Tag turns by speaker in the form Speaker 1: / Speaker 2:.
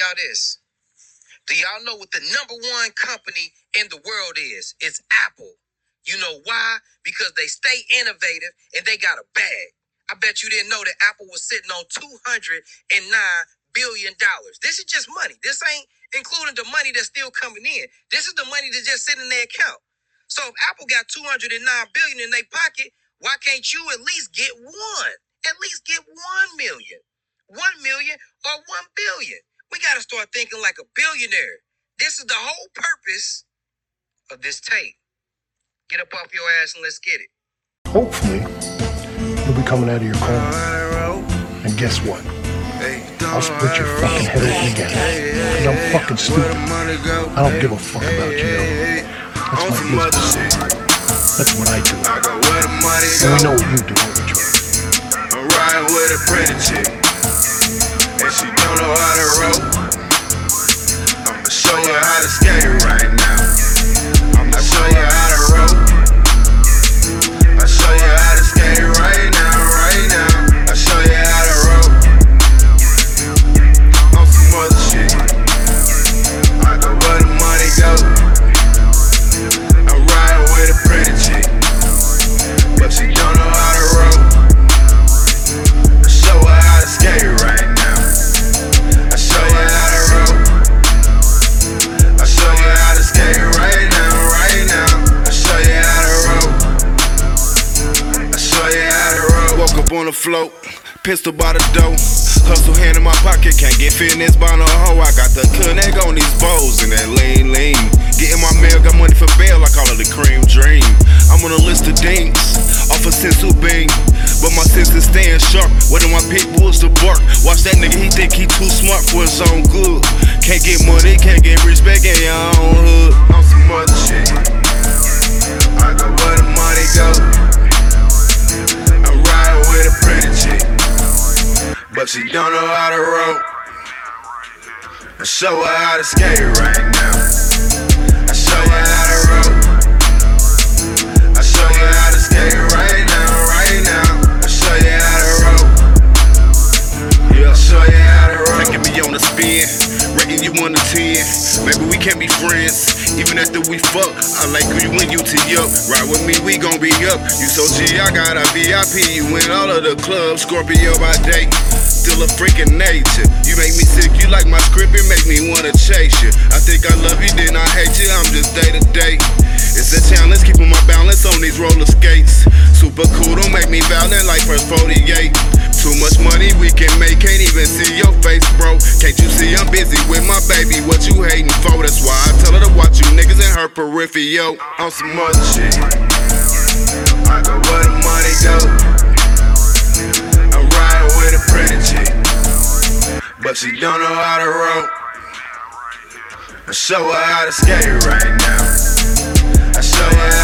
Speaker 1: y'all this. Do y'all know what the number one company in the world is? It's Apple. You know why? Because they stay innovative and they got a bag. I bet you didn't know that Apple was sitting on $209 billion. This is just money. This ain't including the money that's still coming in. This is the money that's just sitting in their account. So if Apple got 209 billion in their pocket, why can't you at least get one? At least get 1 million. 1 million or 1 billion. We got to start thinking like a billionaire. This is the whole purpose of this tape. Get up off your ass and let's get it.
Speaker 2: Hopefully, you'll be coming out of your coma. And guess what? I'll split your fucking head open again. Because I'm fucking stupid. I don't give a fuck about you, yo. That's my business. That's what I do. And we know what you do, Overture.
Speaker 3: I'm riding with a pretty chick, and how to. I'ma show her how to skate on the float, pistol by the dough. Hustle hand in my pocket, can't get fitness by no hoe. I got the connect on these bows and that lean lean. Getting my mail, got money for bail, I call it the cream dream. I'm on a list of dinks, off a senzu bean. But my senses staying sharp, whether my pit bulls to bark. Watch that nigga, he think he too smart for his own good. Can't get money, can't get respect in your she don't know how to roll. I show her how to skate right now. I show her how to roll. I show you how to skate right now, right now. I show you how to roll. Yeah, I show you how to roll. Taking me on the spin, rating you one to ten. Maybe we can be friends, even after we fuck. I like you when you tee up. Ride with me, we gon' be up. You so G, I got a VIP. You in all of the clubs, Scorpio by day. Still a freaking nature. You make me sick, you like my script, it make me wanna chase you. I think I love you, then I hate you. I'm just day to day. It's a challenge, keeping my balance on these roller skates. Super cool, don't make me violent like first 48. Too much money we can make, can't even see your face, bro. Can't you see I'm busy with my baby? What you hating for? That's why I tell her to watch you niggas in her peripheral on some other shit. I go where the money go. I'm riding with a pretty but she don't know how to roll. I show her how to skate right now. I show her